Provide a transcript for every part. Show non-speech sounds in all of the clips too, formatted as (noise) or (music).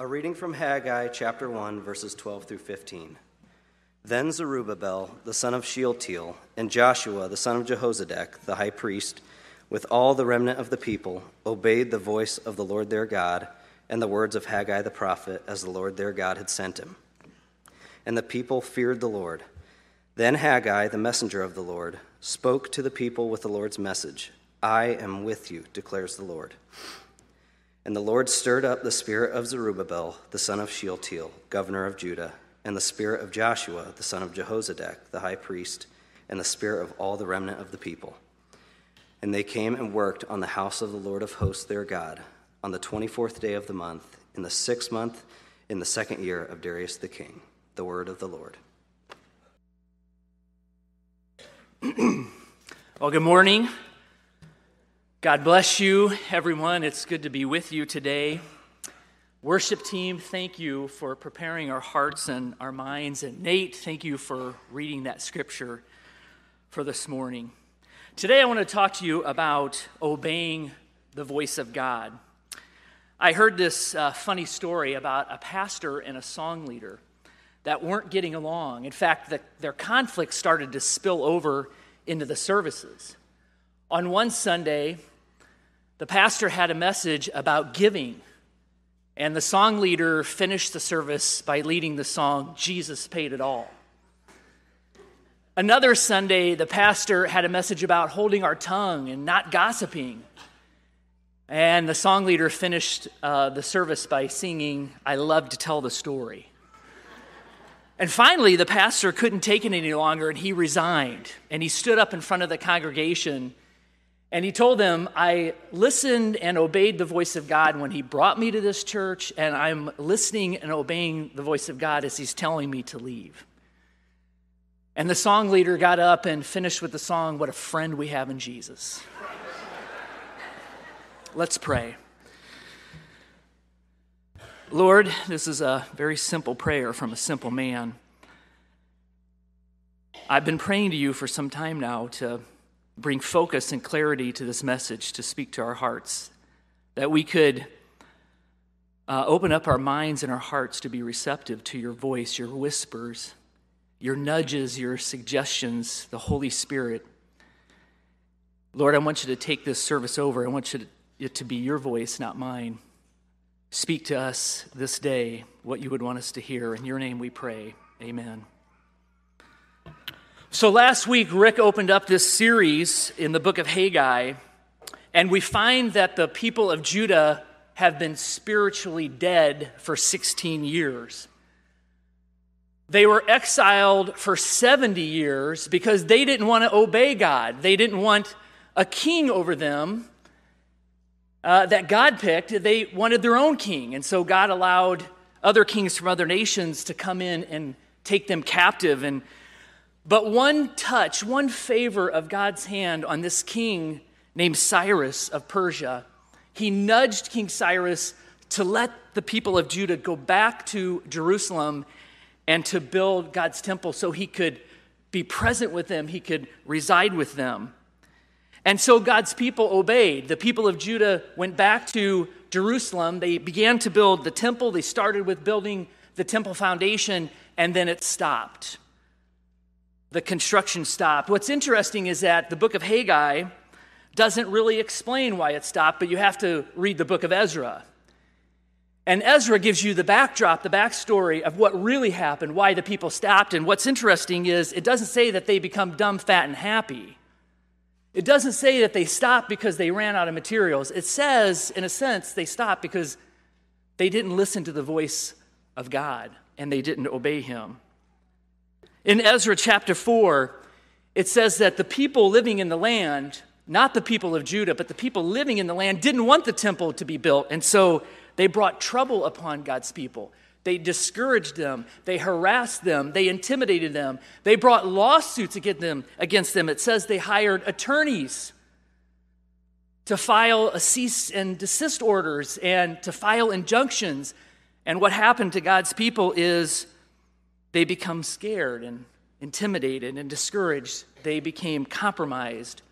A reading from Haggai chapter 1, verses 12 through 15. Then Zerubbabel, the son of Shealtiel, and Joshua, the son of Jehozadak, the high priest, with all the remnant of the people, obeyed the voice of the Lord their God and the words of Haggai the prophet, as the Lord their God had sent him. And the people feared the Lord. Then Haggai, the messenger of the Lord, spoke to the people with the Lord's message I am with you, declares the Lord. And the Lord stirred up the spirit of Zerubbabel, the son of Shealtiel, governor of Judah, and the spirit of Joshua, the son of Jehozadak, the high priest, and the spirit of all the remnant of the people. And they came and worked on the house of the Lord of hosts their God on the 24th day of the month, in the sixth month, in the second year of Darius the king. The word of the Lord. (clears throat) well, good morning. God bless you, everyone. It's good to be with you today. Worship team, thank you for preparing our hearts and our minds. And Nate, thank you for reading that scripture for this morning. Today, I want to talk to you about obeying the voice of God. I heard this uh, funny story about a pastor and a song leader that weren't getting along. In fact, the, their conflict started to spill over into the services. On one Sunday, the pastor had a message about giving, and the song leader finished the service by leading the song, Jesus Paid It All. Another Sunday, the pastor had a message about holding our tongue and not gossiping. And the song leader finished uh, the service by singing, I love to tell the story. And finally, the pastor couldn't take it any longer and he resigned. And he stood up in front of the congregation and he told them, I listened and obeyed the voice of God when he brought me to this church, and I'm listening and obeying the voice of God as he's telling me to leave. And the song leader got up and finished with the song, What a Friend We Have in Jesus. Let's pray. Lord, this is a very simple prayer from a simple man. I've been praying to you for some time now to bring focus and clarity to this message, to speak to our hearts, that we could uh, open up our minds and our hearts to be receptive to your voice, your whispers, your nudges, your suggestions, the Holy Spirit. Lord, I want you to take this service over. I want you to, it to be your voice, not mine. Speak to us this day what you would want us to hear. In your name we pray. Amen. So last week, Rick opened up this series in the book of Haggai, and we find that the people of Judah have been spiritually dead for 16 years. They were exiled for 70 years because they didn't want to obey God. They didn't want a king over them uh, that God picked. They wanted their own king. And so God allowed other kings from other nations to come in and take them captive and but one touch, one favor of God's hand on this king named Cyrus of Persia, he nudged King Cyrus to let the people of Judah go back to Jerusalem and to build God's temple so he could be present with them, he could reside with them. And so God's people obeyed. The people of Judah went back to Jerusalem. They began to build the temple. They started with building the temple foundation, and then it stopped the construction stopped. What's interesting is that the book of Haggai doesn't really explain why it stopped, but you have to read the book of Ezra. And Ezra gives you the backdrop, the backstory of what really happened, why the people stopped. And what's interesting is it doesn't say that they become dumb, fat, and happy. It doesn't say that they stopped because they ran out of materials. It says, in a sense, they stopped because they didn't listen to the voice of God and they didn't obey him. In Ezra chapter 4, it says that the people living in the land, not the people of Judah, but the people living in the land, didn't want the temple to be built. And so they brought trouble upon God's people. They discouraged them. They harassed them. They intimidated them. They brought lawsuits against them. It says they hired attorneys to file a cease and desist orders and to file injunctions. And what happened to God's people is they become scared and intimidated and discouraged. They became compromised.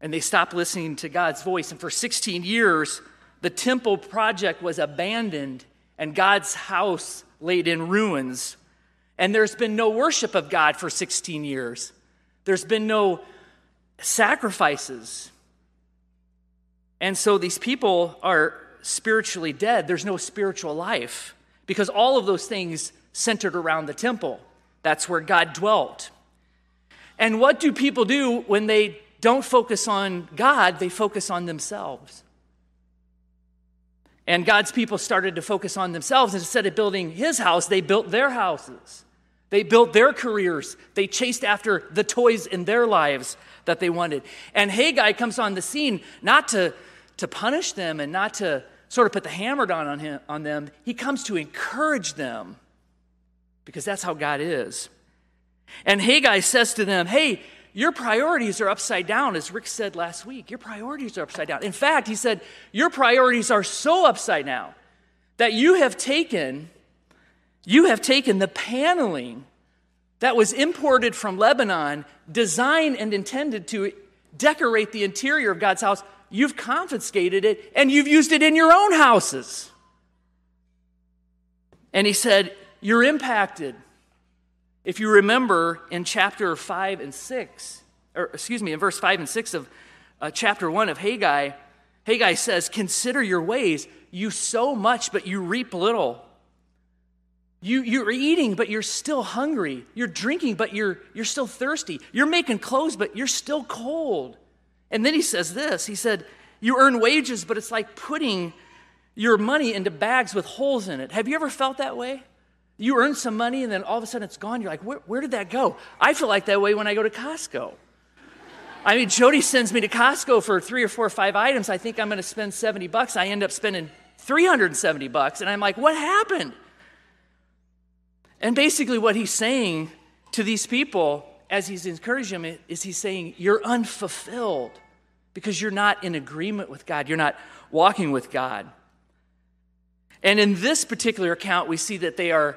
And they stopped listening to God's voice. And for 16 years, the temple project was abandoned and God's house laid in ruins. And there's been no worship of God for 16 years. There's been no sacrifices. And so these people are spiritually dead. There's no spiritual life because all of those things centered around the temple. That's where God dwelt. And what do people do when they don't focus on God? They focus on themselves. And God's people started to focus on themselves. Instead of building his house, they built their houses. They built their careers. They chased after the toys in their lives that they wanted. And Haggai comes on the scene not to, to punish them and not to sort of put the hammer down on, him, on them. He comes to encourage them because that's how God is. And Haggai says to them, Hey, your priorities are upside down, as Rick said last week. Your priorities are upside down. In fact, he said, Your priorities are so upside down that you have taken. You have taken the paneling that was imported from Lebanon, designed and intended to decorate the interior of God's house. You've confiscated it and you've used it in your own houses. And he said, You're impacted if you remember in chapter 5 and 6, or excuse me, in verse 5 and 6 of uh, chapter 1 of Haggai, Haggai says, Consider your ways. You sow much, but you reap little. You, you're eating, but you're still hungry. You're drinking, but you're, you're still thirsty. You're making clothes, but you're still cold. And then he says this He said, You earn wages, but it's like putting your money into bags with holes in it. Have you ever felt that way? You earn some money and then all of a sudden it's gone. You're like, where, where did that go? I feel like that way when I go to Costco. I mean, Jody sends me to Costco for three or four or five items. I think I'm going to spend 70 bucks. I end up spending 370 bucks. And I'm like, what happened? And basically, what he's saying to these people as he's encouraging them is he's saying, You're unfulfilled because you're not in agreement with God. You're not walking with God. And in this particular account, we see that they are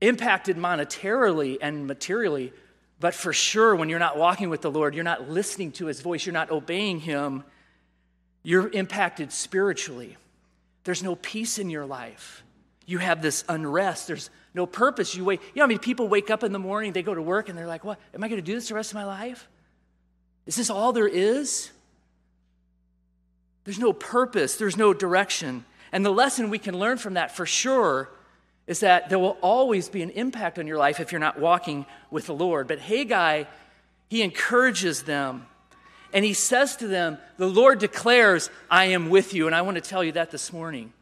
impacted monetarily and materially. But for sure, when you're not walking with the Lord, you're not listening to his voice, you're not obeying him, you're impacted spiritually. There's no peace in your life. You have this unrest. There's no purpose. You wait. You know, I mean, people wake up in the morning, they go to work, and they're like, "What? Am I going to do this the rest of my life? Is this all there is?" There's no purpose. There's no direction. And the lesson we can learn from that for sure is that there will always be an impact on your life if you're not walking with the Lord. But Haggai, he encourages them and he says to them, The Lord declares, I am with you. And I want to tell you that this morning.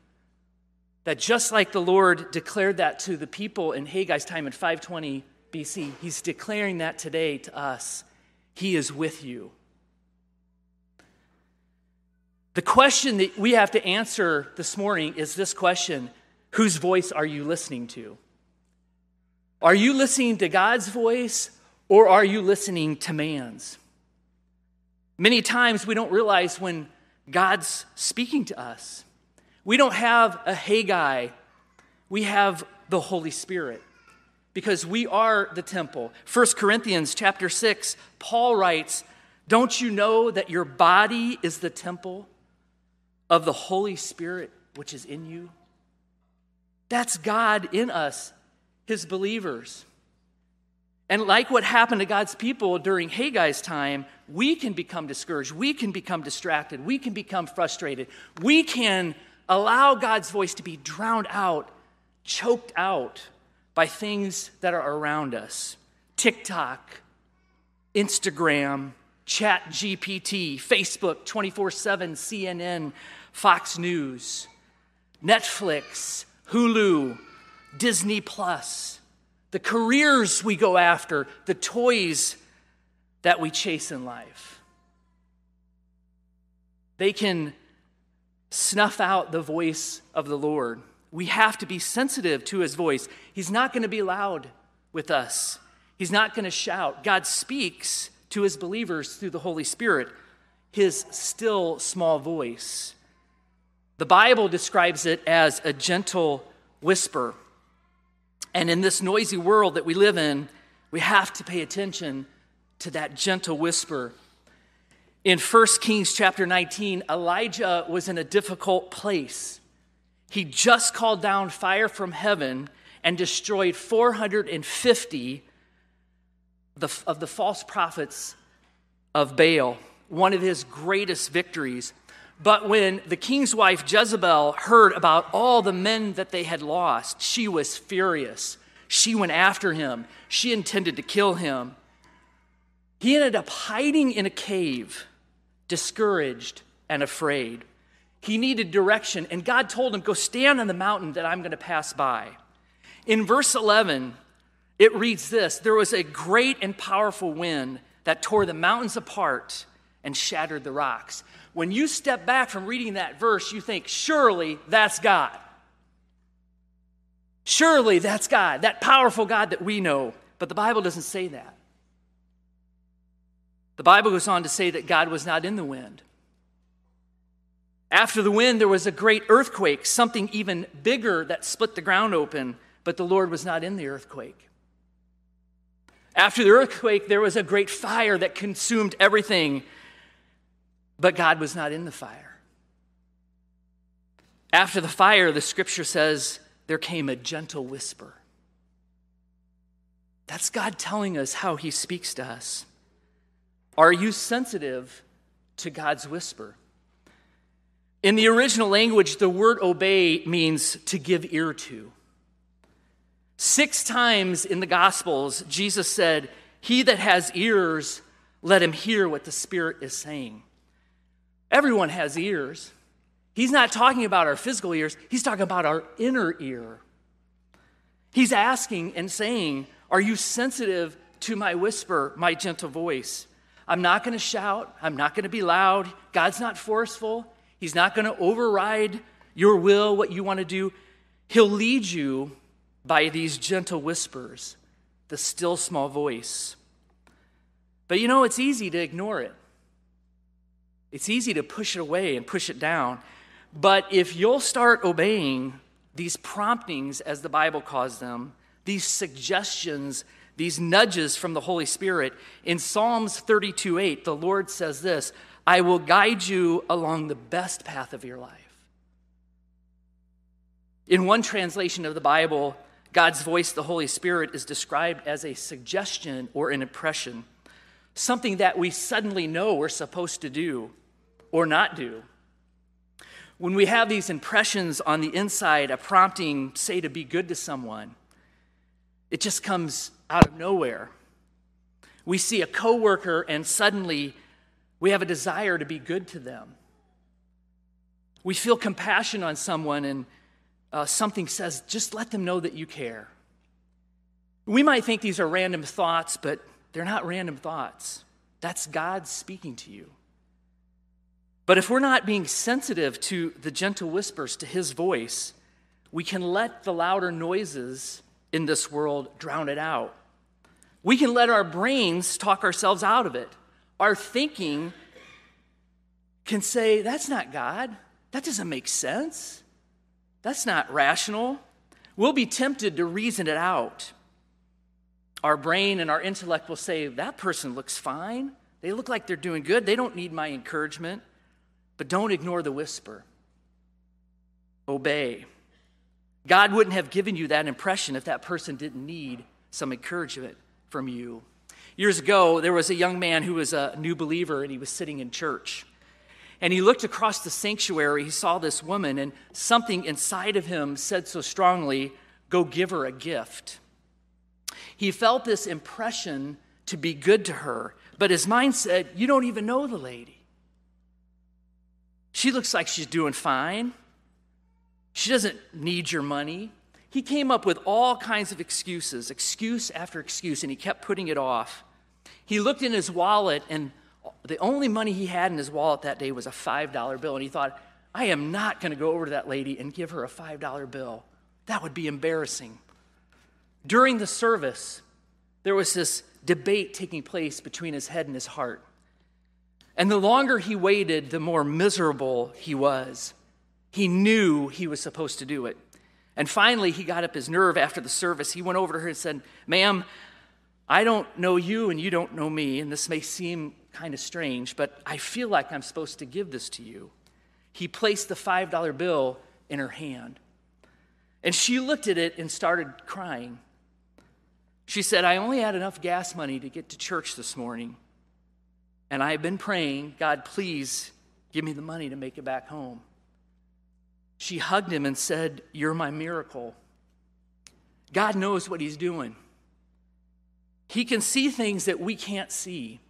That just like the Lord declared that to the people in Haggai's time in 520 BC, he's declaring that today to us. He is with you. The question that we have to answer this morning is this question Whose voice are you listening to? Are you listening to God's voice or are you listening to man's? Many times we don't realize when God's speaking to us. We don't have a Haggai, we have the Holy Spirit because we are the temple. 1 Corinthians chapter 6, Paul writes, Don't you know that your body is the temple of the Holy Spirit which is in you? That's God in us, his believers. And like what happened to God's people during Haggai's time, we can become discouraged. We can become distracted. We can become frustrated. We can allow God's voice to be drowned out, choked out by things that are around us TikTok, Instagram, Chat GPT, Facebook, 24 7, CNN, Fox News, Netflix, Hulu, Disney Plus, the careers we go after, the toys that we chase in life. They can snuff out the voice of the Lord. We have to be sensitive to his voice. He's not going to be loud with us, he's not going to shout. God speaks to his believers through the Holy Spirit, his still small voice. The Bible describes it as a gentle whisper. And in this noisy world that we live in, we have to pay attention to that gentle whisper. In 1 Kings chapter 19, Elijah was in a difficult place. He just called down fire from heaven and destroyed 450 of the false prophets of Baal, one of his greatest victories. But when the king's wife Jezebel heard about all the men that they had lost, she was furious. She went after him. She intended to kill him. He ended up hiding in a cave discouraged and afraid. He needed direction, and God told him, Go stand on the mountain that I'm going to pass by. In verse 11, it reads this There was a great and powerful wind that tore the mountains apart and shattered the rocks. When you step back from reading that verse, you think, Surely that's God. Surely that's God, that powerful God that we know. But the Bible doesn't say that. The Bible goes on to say that God was not in the wind. After the wind, there was a great earthquake, something even bigger that split the ground open, but the Lord was not in the earthquake. After the earthquake, there was a great fire that consumed everything, but God was not in the fire. After the fire, the scripture says, there came a gentle whisper. That's God telling us how he speaks to us. Are you sensitive to God's whisper? In the original language, the word obey means to give ear to. Six times in the Gospels, Jesus said, He that has ears, let him hear what the Spirit is saying. Everyone has ears. He's not talking about our physical ears, he's talking about our inner ear. He's asking and saying, Are you sensitive to my whisper, my gentle voice? I'm not going to shout. I'm not going to be loud. God's not forceful. He's not going to override your will, what you want to do. He'll lead you by these gentle whispers, the still small voice. But you know, it's easy to ignore it. It's easy to push it away and push it down. But if you'll start obeying these promptings, as the Bible calls them, these suggestions these nudges from the Holy Spirit. In Psalms 32 8, the Lord says this I will guide you along the best path of your life. In one translation of the Bible, God's voice, the Holy Spirit, is described as a suggestion or an impression, something that we suddenly know we're supposed to do or not do. When we have these impressions on the inside, a prompting, say, to be good to someone, it just comes out of nowhere. We see a coworker and suddenly we have a desire to be good to them. We feel compassion on someone and uh, something says, just let them know that you care. We might think these are random thoughts, but they're not random thoughts. That's God speaking to you. But if we're not being sensitive to the gentle whispers, to his voice, we can let the louder noises in this world drown it out. We can let our brains talk ourselves out of it. Our thinking can say, that's not God. That doesn't make sense. That's not rational. We'll be tempted to reason it out. Our brain and our intellect will say, that person looks fine. They look like they're doing good. They don't need my encouragement. But don't ignore the whisper. Obey. God wouldn't have given you that impression if that person didn't need some encouragement from you. Years ago, there was a young man who was a new believer and he was sitting in church. And he looked across the sanctuary, he saw this woman, and something inside of him said so strongly, Go give her a gift. He felt this impression to be good to her, but his mind said, You don't even know the lady. She looks like she's doing fine. She doesn't need your money. He came up with all kinds of excuses, excuse after excuse, and he kept putting it off. He looked in his wallet, and the only money he had in his wallet that day was a $5 bill. And he thought, I am not going to go over to that lady and give her a $5 bill. That would be embarrassing. During the service, there was this debate taking place between his head and his heart. And the longer he waited, the more miserable he was. He knew he was supposed to do it. And finally, he got up his nerve after the service. He went over to her and said, Ma'am, I don't know you and you don't know me, and this may seem kind of strange, but I feel like I'm supposed to give this to you. He placed the $5 bill in her hand. And she looked at it and started crying. She said, I only had enough gas money to get to church this morning. And I have been praying, God, please give me the money to make it back home. She hugged him and said, You're my miracle. God knows what He's doing. He can see things that we can't see.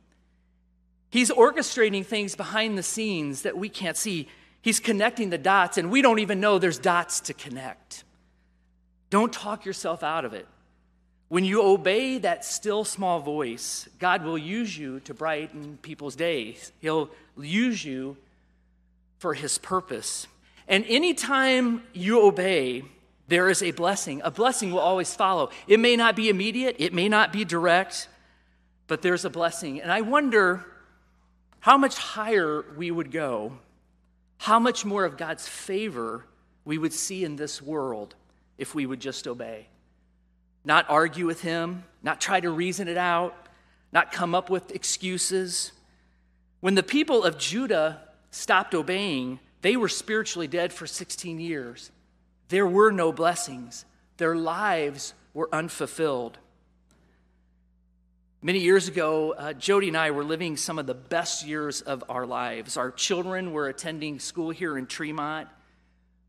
He's orchestrating things behind the scenes that we can't see. He's connecting the dots, and we don't even know there's dots to connect. Don't talk yourself out of it. When you obey that still small voice, God will use you to brighten people's days. He'll use you for His purpose. And anytime you obey, there is a blessing. A blessing will always follow. It may not be immediate, it may not be direct, but there's a blessing. And I wonder how much higher we would go, how much more of God's favor we would see in this world if we would just obey. Not argue with Him, not try to reason it out, not come up with excuses. When the people of Judah stopped obeying, they were spiritually dead for 16 years. There were no blessings, their lives were unfulfilled. Many years ago, uh, Jody and I were living some of the best years of our lives. Our children were attending school here in Tremont.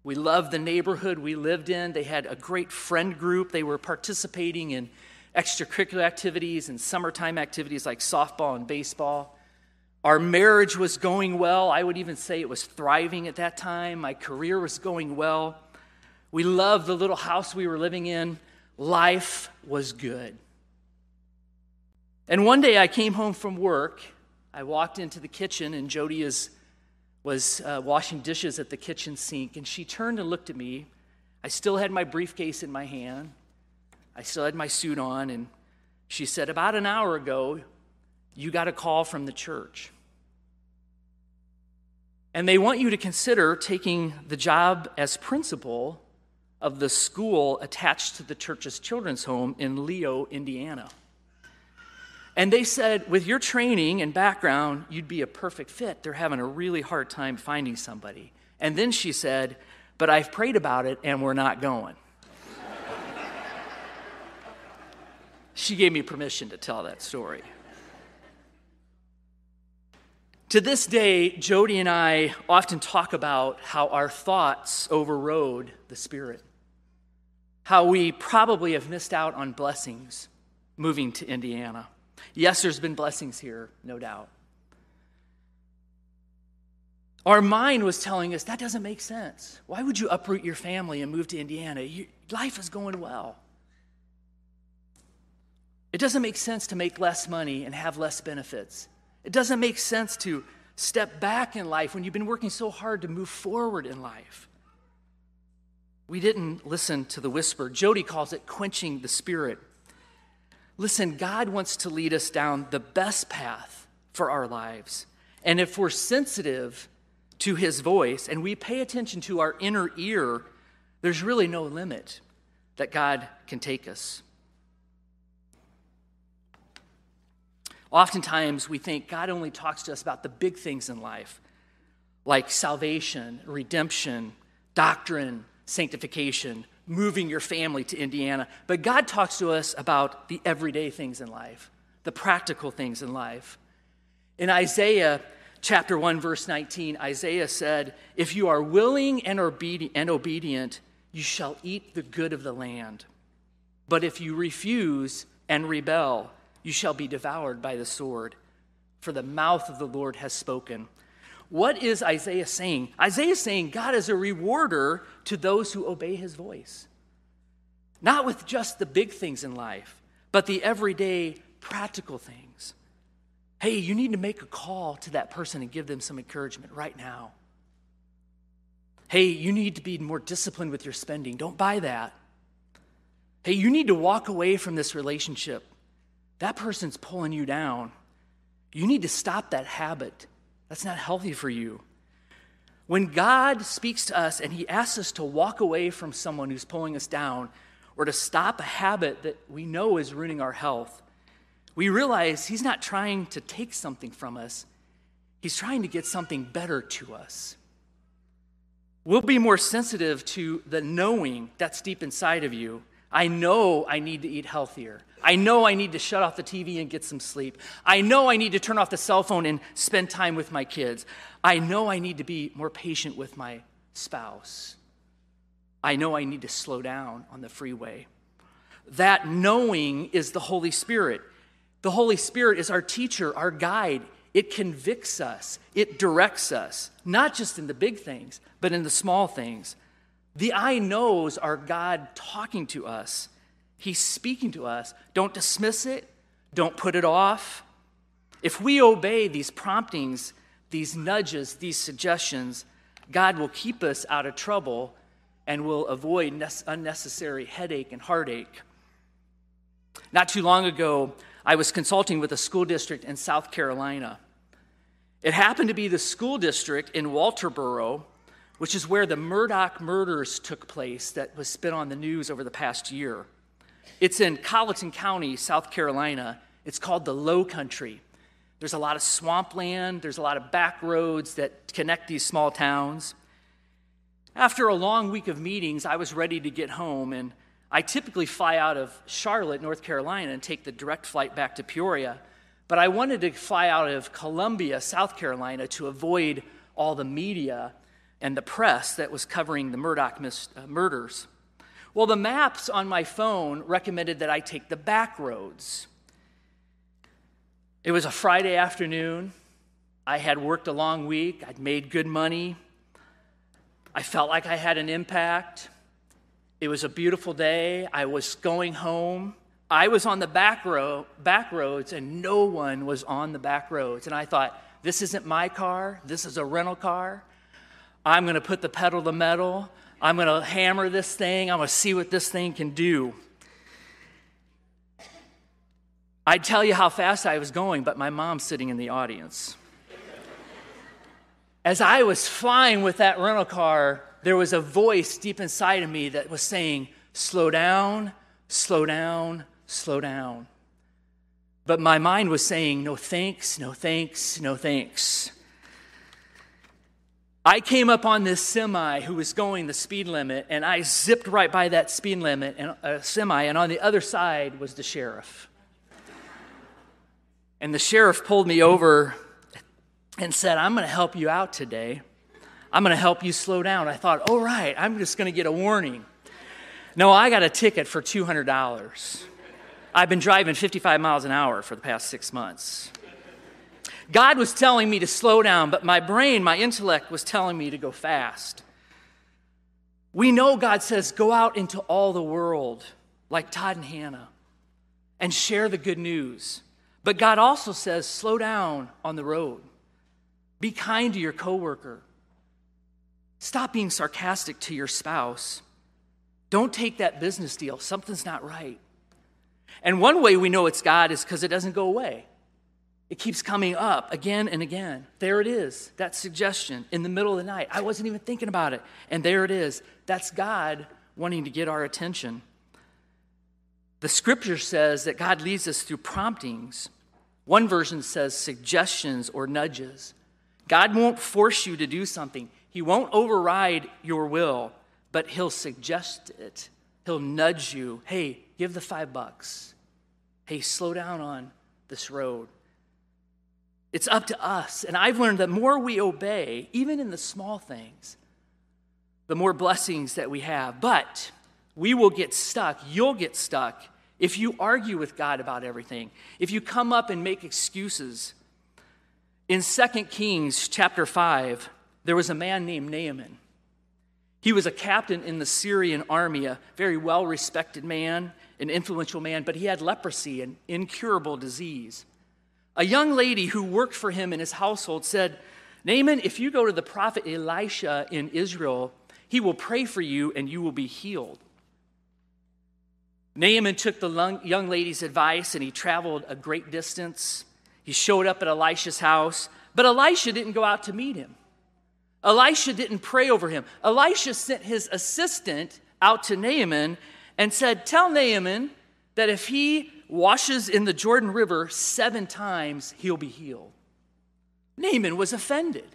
We loved the neighborhood we lived in. They had a great friend group. They were participating in extracurricular activities and summertime activities like softball and baseball. Our marriage was going well. I would even say it was thriving at that time. My career was going well. We loved the little house we were living in. Life was good. And one day I came home from work. I walked into the kitchen, and Jody is, was uh, washing dishes at the kitchen sink. And she turned and looked at me. I still had my briefcase in my hand, I still had my suit on. And she said, About an hour ago, you got a call from the church. And they want you to consider taking the job as principal of the school attached to the church's children's home in Leo, Indiana. And they said, with your training and background, you'd be a perfect fit. They're having a really hard time finding somebody. And then she said, but I've prayed about it and we're not going. she gave me permission to tell that story. To this day, Jody and I often talk about how our thoughts overrode the Spirit how we probably have missed out on blessings moving to Indiana. Yes, there's been blessings here, no doubt. Our mind was telling us that doesn't make sense. Why would you uproot your family and move to Indiana? Life is going well. It doesn't make sense to make less money and have less benefits. It doesn't make sense to step back in life when you've been working so hard to move forward in life. We didn't listen to the whisper. Jody calls it quenching the spirit. Listen, God wants to lead us down the best path for our lives. And if we're sensitive to his voice and we pay attention to our inner ear, there's really no limit that God can take us. Oftentimes, we think God only talks to us about the big things in life, like salvation, redemption, doctrine, sanctification, moving your family to Indiana. But God talks to us about the everyday things in life, the practical things in life. In Isaiah chapter 1, verse 19, Isaiah said, If you are willing and obedient, you shall eat the good of the land. But if you refuse and rebel, you shall be devoured by the sword. For the mouth of the Lord has spoken. What is Isaiah saying? Isaiah is saying God is a rewarder to those who obey his voice. Not with just the big things in life, but the everyday practical things. Hey, you need to make a call to that person and give them some encouragement right now. Hey, you need to be more disciplined with your spending. Don't buy that. Hey, you need to walk away from this relationship. That person's pulling you down. You need to stop that habit. That's not healthy for you. When God speaks to us and He asks us to walk away from someone who's pulling us down or to stop a habit that we know is ruining our health, we realize He's not trying to take something from us, He's trying to get something better to us. We'll be more sensitive to the knowing that's deep inside of you. I know I need to eat healthier. I know I need to shut off the TV and get some sleep. I know I need to turn off the cell phone and spend time with my kids. I know I need to be more patient with my spouse. I know I need to slow down on the freeway. That knowing is the Holy Spirit. The Holy Spirit is our teacher, our guide. It convicts us, it directs us, not just in the big things, but in the small things. The I knows are God talking to us. He's speaking to us. Don't dismiss it, don't put it off. If we obey these promptings, these nudges, these suggestions, God will keep us out of trouble and will avoid unnecessary headache and heartache. Not too long ago, I was consulting with a school district in South Carolina. It happened to be the school district in Walterboro, which is where the Murdaugh murders took place that was spit on the news over the past year. It's in Colleton County, South Carolina. It's called the Low Country. There's a lot of swampland, there's a lot of back roads that connect these small towns. After a long week of meetings, I was ready to get home, and I typically fly out of Charlotte, North Carolina, and take the direct flight back to Peoria. But I wanted to fly out of Columbia, South Carolina, to avoid all the media and the press that was covering the Murdaugh mis- uh, murders. Well, the maps on my phone recommended that I take the back roads. It was a Friday afternoon. I had worked a long week, I'd made good money. I felt like I had an impact. It was a beautiful day. I was going home. I was on the back, back roads, and no one was on the back roads. And I thought, this isn't my car. This is a rental car. I'm going to put the pedal to the metal. I'm going to hammer this thing. I'm going to see what this thing can do. I'd tell you how fast I was going, but my mom's sitting in the audience. As I was flying with that rental car, there was a voice deep inside of me that was saying, Slow down, slow down, slow down. But my mind was saying, no thanks, no thanks, no thanks. I came up on this semi who was going the speed limit, and I zipped right by that speed limit and a uh, semi, and on the other side was the sheriff. And the sheriff pulled me over and said, I'm going to help you out today. I'm going to help you slow down. I thought, all right, I'm just going to get a warning. No, I got a ticket for $200. I've been driving 55 miles an hour for the past six months. God was telling me to slow down, but my brain, my intellect was telling me to go fast. We know God says, go out into all the world, like Todd and Hannah, and share the good news. But God also says, slow down on the road. Be kind to your coworker. Stop being sarcastic to your spouse. Don't take that business deal. Something's not right. And one way we know it's God is because it doesn't go away. It keeps coming up again and again. There it is, that suggestion in the middle of the night. I wasn't even thinking about it. And there it is. That's God wanting to get our attention. The scripture says that God leads us through promptings. One version says suggestions or nudges. God won't force you to do something, He won't override your will, but He'll suggest it. He'll nudge you. Hey, give the five bucks. Hey, slow down on this road. It's up to us. And I've learned that more we obey, even in the small things, the more blessings that we have. But we will get stuck. You'll get stuck if you argue with God about everything, if you come up and make excuses. In 2 Kings chapter 5, there was a man named Naaman. He was a captain in the Syrian army, a very well respected man, an influential man, but he had leprosy, an incurable disease. A young lady who worked for him in his household said, Naaman, if you go to the prophet Elisha in Israel, he will pray for you and you will be healed. Naaman took the young lady's advice and he traveled a great distance. He showed up at Elisha's house, but Elisha didn't go out to meet him. Elisha didn't pray over him. Elisha sent his assistant out to Naaman and said, Tell Naaman that if he washes in the Jordan River seven times, he'll be healed. Naaman was offended.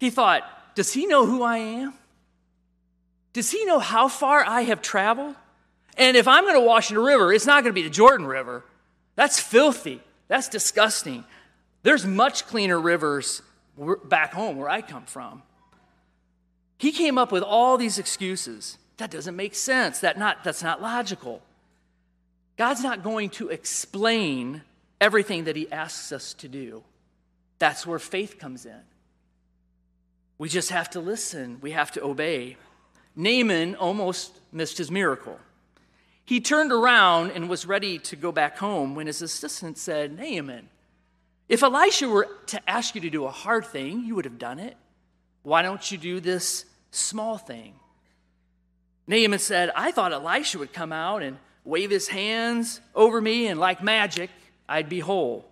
He thought, Does he know who I am? Does he know how far I have traveled? And if I'm going to wash in a river, it's not going to be the Jordan River. That's filthy. That's disgusting. There's much cleaner rivers back home where I come from. He came up with all these excuses. That doesn't make sense. That not, that's not logical. God's not going to explain everything that He asks us to do. That's where faith comes in. We just have to listen, we have to obey. Naaman almost missed his miracle. He turned around and was ready to go back home when his assistant said, Naaman, if Elisha were to ask you to do a hard thing, you would have done it. Why don't you do this small thing? Naaman said, I thought Elisha would come out and wave his hands over me, and like magic, I'd be whole.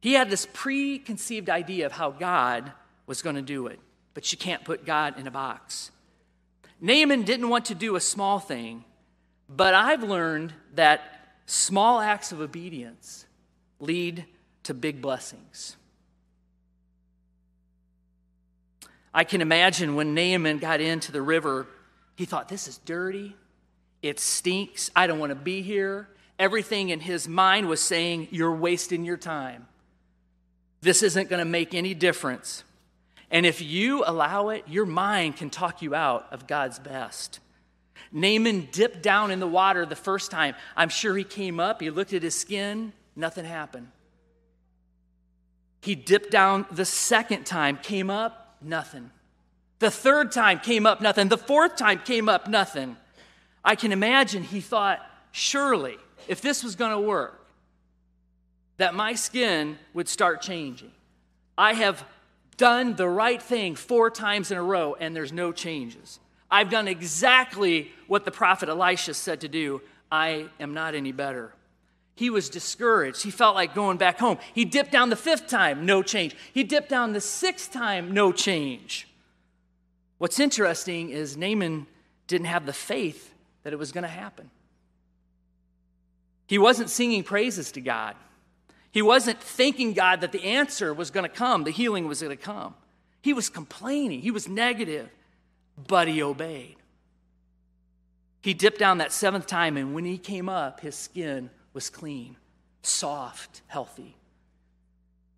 He had this preconceived idea of how God was going to do it, but you can't put God in a box. Naaman didn't want to do a small thing, but I've learned that small acts of obedience lead to big blessings. I can imagine when Naaman got into the river, he thought, This is dirty. It stinks. I don't want to be here. Everything in his mind was saying, You're wasting your time. This isn't going to make any difference. And if you allow it, your mind can talk you out of God's best. Naaman dipped down in the water the first time. I'm sure he came up, he looked at his skin, nothing happened. He dipped down the second time, came up, nothing. The third time came up, nothing. The fourth time came up, nothing. I can imagine he thought, surely, if this was going to work, that my skin would start changing. I have done the right thing four times in a row, and there's no changes. I've done exactly what the prophet Elisha said to do. I am not any better. He was discouraged. He felt like going back home. He dipped down the fifth time, no change. He dipped down the sixth time, no change. What's interesting is Naaman didn't have the faith that it was going to happen. He wasn't singing praises to God. He wasn't thanking God that the answer was going to come, the healing was going to come. He was complaining, he was negative, but he obeyed. He dipped down that seventh time, and when he came up, his skin was clean, soft, healthy.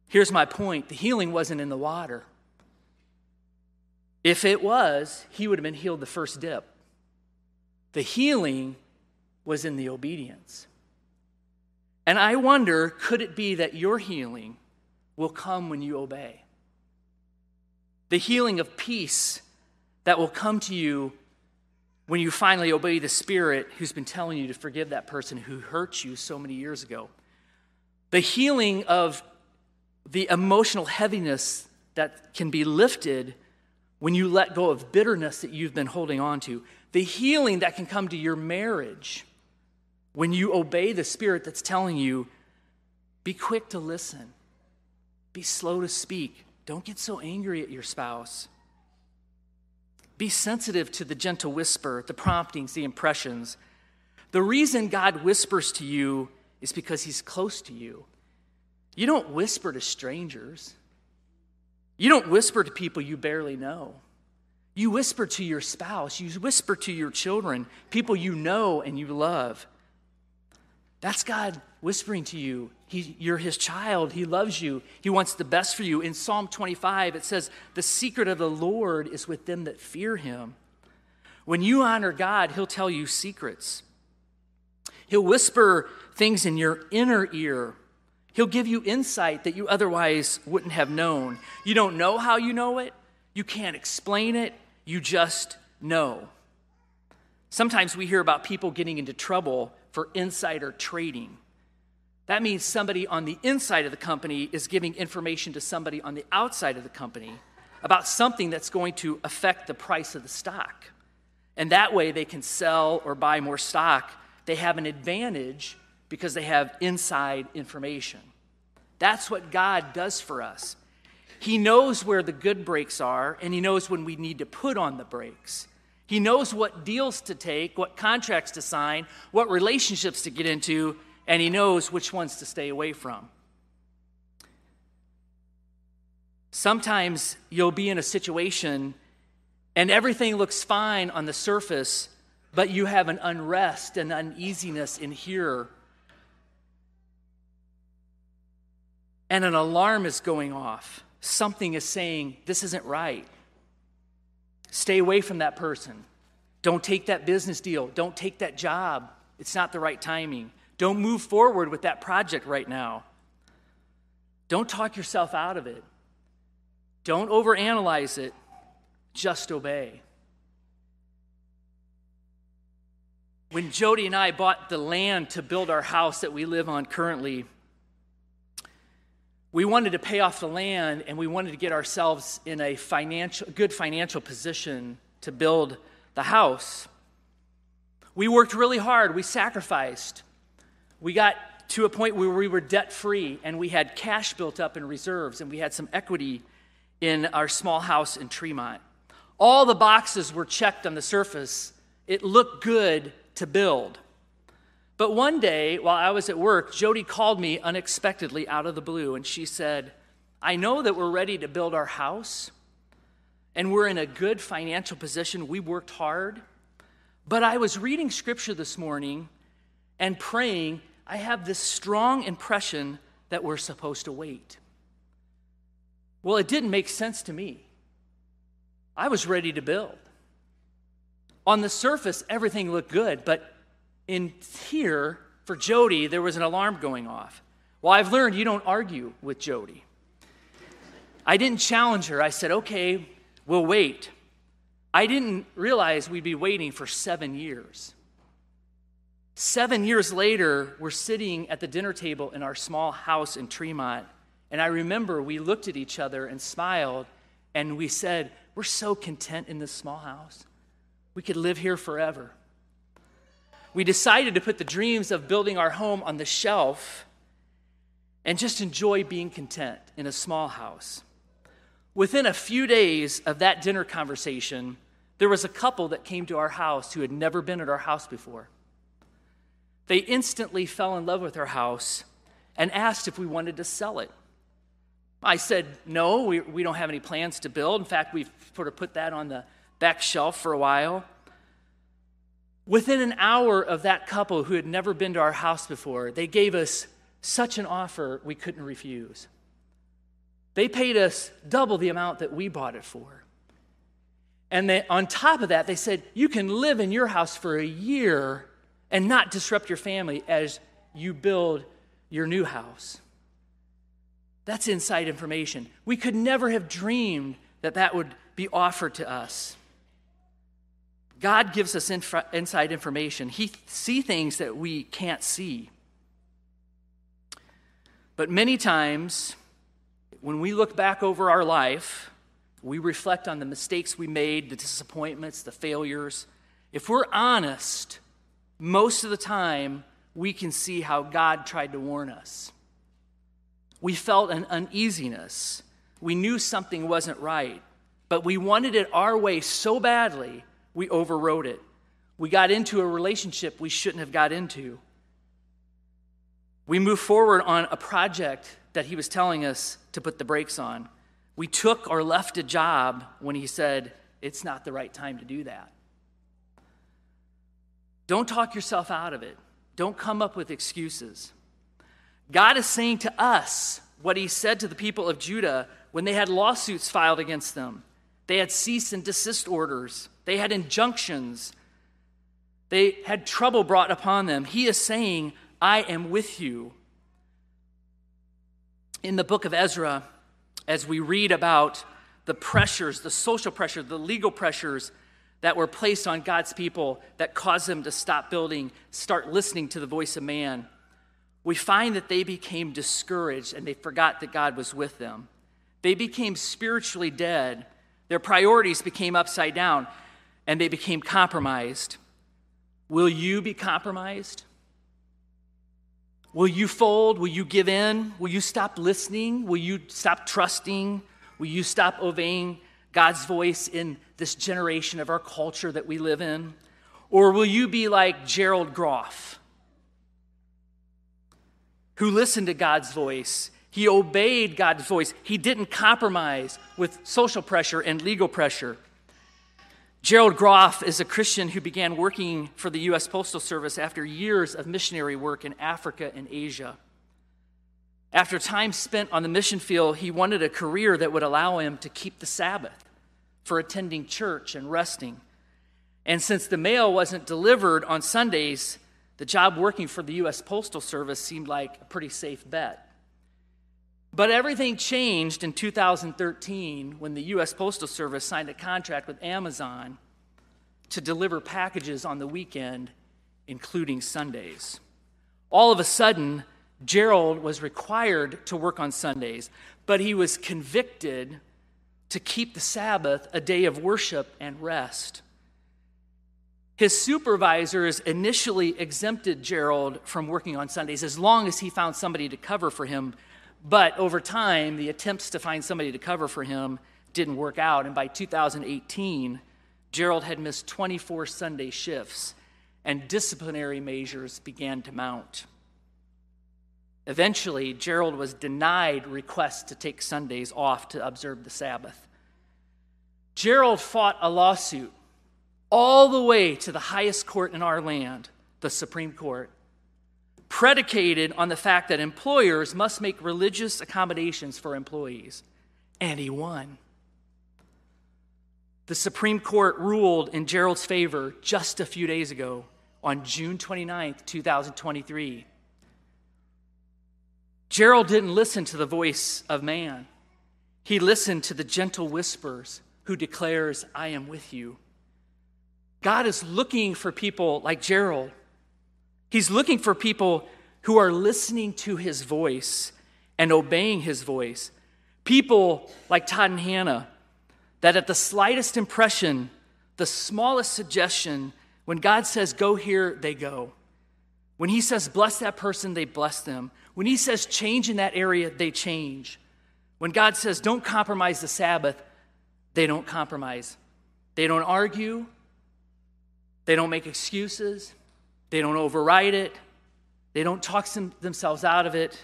Here's my point the healing wasn't in the water. If it was, he would have been healed the first dip. The healing was in the obedience. And I wonder could it be that your healing will come when you obey? The healing of peace that will come to you when you finally obey the Spirit who's been telling you to forgive that person who hurt you so many years ago. The healing of the emotional heaviness that can be lifted when you let go of bitterness that you've been holding on to. The healing that can come to your marriage when you obey the Spirit that's telling you, be quick to listen, be slow to speak, don't get so angry at your spouse. Be sensitive to the gentle whisper, the promptings, the impressions. The reason God whispers to you is because He's close to you. You don't whisper to strangers, you don't whisper to people you barely know. You whisper to your spouse, you whisper to your children, people you know and you love. That's God whispering to you. He, you're his child. He loves you. He wants the best for you. In Psalm 25, it says, The secret of the Lord is with them that fear him. When you honor God, he'll tell you secrets. He'll whisper things in your inner ear. He'll give you insight that you otherwise wouldn't have known. You don't know how you know it, you can't explain it, you just know. Sometimes we hear about people getting into trouble for insider trading. That means somebody on the inside of the company is giving information to somebody on the outside of the company about something that's going to affect the price of the stock. And that way they can sell or buy more stock. They have an advantage because they have inside information. That's what God does for us. He knows where the good breaks are, and He knows when we need to put on the brakes. He knows what deals to take, what contracts to sign, what relationships to get into, and he knows which ones to stay away from. Sometimes you'll be in a situation and everything looks fine on the surface, but you have an unrest and uneasiness in here. And an alarm is going off. Something is saying, This isn't right. Stay away from that person. Don't take that business deal. Don't take that job. It's not the right timing. Don't move forward with that project right now. Don't talk yourself out of it. Don't overanalyze it. Just obey. When Jody and I bought the land to build our house that we live on currently, we wanted to pay off the land and we wanted to get ourselves in a financial, good financial position to build the house. We worked really hard, we sacrificed. We got to a point where we were debt free and we had cash built up in reserves and we had some equity in our small house in Tremont. All the boxes were checked on the surface. It looked good to build. But one day, while I was at work, Jody called me unexpectedly out of the blue, and she said, I know that we're ready to build our house, and we're in a good financial position. We worked hard. But I was reading scripture this morning and praying. I have this strong impression that we're supposed to wait. Well, it didn't make sense to me. I was ready to build. On the surface, everything looked good, but in here, for Jody, there was an alarm going off. Well, I've learned you don't argue with Jody. I didn't challenge her. I said, okay, we'll wait. I didn't realize we'd be waiting for seven years. Seven years later, we're sitting at the dinner table in our small house in Tremont. And I remember we looked at each other and smiled, and we said, We're so content in this small house. We could live here forever we decided to put the dreams of building our home on the shelf and just enjoy being content in a small house. Within a few days of that dinner conversation, there was a couple that came to our house who had never been at our house before. They instantly fell in love with our house and asked if we wanted to sell it. I said, no, we, we don't have any plans to build. In fact, we've sort of put that on the back shelf for a while. Within an hour of that couple who had never been to our house before, they gave us such an offer we couldn't refuse. They paid us double the amount that we bought it for. And they, on top of that, they said, You can live in your house for a year and not disrupt your family as you build your new house. That's inside information. We could never have dreamed that that would be offered to us. God gives us inf- inside information. He see things that we can't see. But many times, when we look back over our life, we reflect on the mistakes we made, the disappointments, the failures. If we're honest, most of the time, we can see how God tried to warn us. We felt an uneasiness. We knew something wasn't right, but we wanted it our way so badly we overrode it. We got into a relationship we shouldn't have got into. We moved forward on a project that he was telling us to put the brakes on. We took or left a job when he said, it's not the right time to do that. Don't talk yourself out of it. Don't come up with excuses. God is saying to us what he said to the people of Judah when they had lawsuits filed against them. They had cease and desist orders. They had injunctions. They had trouble brought upon them. He is saying, I am with you. In the book of Ezra, as we read about the pressures, the social pressure, the legal pressures that were placed on God's people that caused them to stop building, start listening to the voice of man, we find that they became discouraged and they forgot that God was with them. They became spiritually dead. Their priorities became upside down and they became compromised. Will you be compromised? Will you fold? Will you give in? Will you stop listening? Will you stop trusting? Will you stop obeying God's voice in this generation of our culture that we live in? Or will you be like Gerald Groff, who listened to God's voice? He obeyed God's voice. He didn't compromise with social pressure and legal pressure. Gerald Groff is a Christian who began working for the U.S. Postal Service after years of missionary work in Africa and Asia. After time spent on the mission field, he wanted a career that would allow him to keep the Sabbath for attending church and resting. And since the mail wasn't delivered on Sundays, the job working for the U.S. Postal Service seemed like a pretty safe bet. But everything changed in 2013 when the U.S. Postal Service signed a contract with Amazon to deliver packages on the weekend, including Sundays. All of a sudden, Gerald was required to work on Sundays, but he was convicted to keep the Sabbath a day of worship and rest. His supervisors initially exempted Gerald from working on Sundays as long as he found somebody to cover for him. But over time, the attempts to find somebody to cover for him didn't work out. And by 2018, Gerald had missed 24 Sunday shifts, and disciplinary measures began to mount. Eventually, Gerald was denied requests to take Sundays off to observe the Sabbath. Gerald fought a lawsuit all the way to the highest court in our land, the Supreme Court, predicated on the fact that employers must make religious accommodations for employees. And he won. The Supreme Court ruled in Gerald's favor just a few days ago on June 29th, 2023. Gerald didn't listen to the voice of man. He listened to the gentle whispers who declares, I am with you. God is looking for people like Gerald. He's looking for people who are listening to his voice and obeying his voice. People like Todd and Hannah, that at the slightest impression, the smallest suggestion, when God says, go here, they go. When he says, bless that person, they bless them. When he says, change in that area, they change. When God says, don't compromise the Sabbath, they don't compromise. They don't argue. They don't make excuses. They don't override it. They don't talk them, themselves out of it.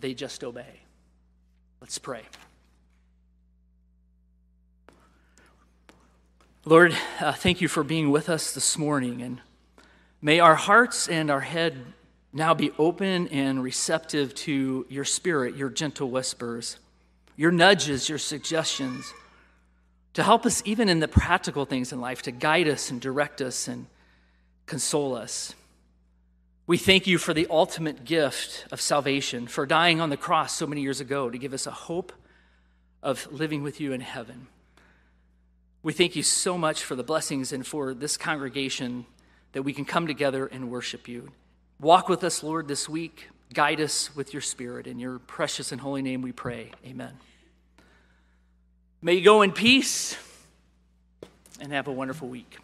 They just obey. Let's pray. Lord, uh, thank you for being with us this morning. And may our hearts and our head now be open and receptive to your spirit, your gentle whispers, your nudges, your suggestions, to help us even in the practical things in life, to guide us and direct us and console us. We thank you for the ultimate gift of salvation, for dying on the cross so many years ago to give us a hope of living with you in heaven. We thank you so much for the blessings and for this congregation that we can come together and worship you. Walk with us, Lord, this week. Guide us with your spirit. In your precious and holy name we pray. Amen. May you go in peace and have a wonderful week.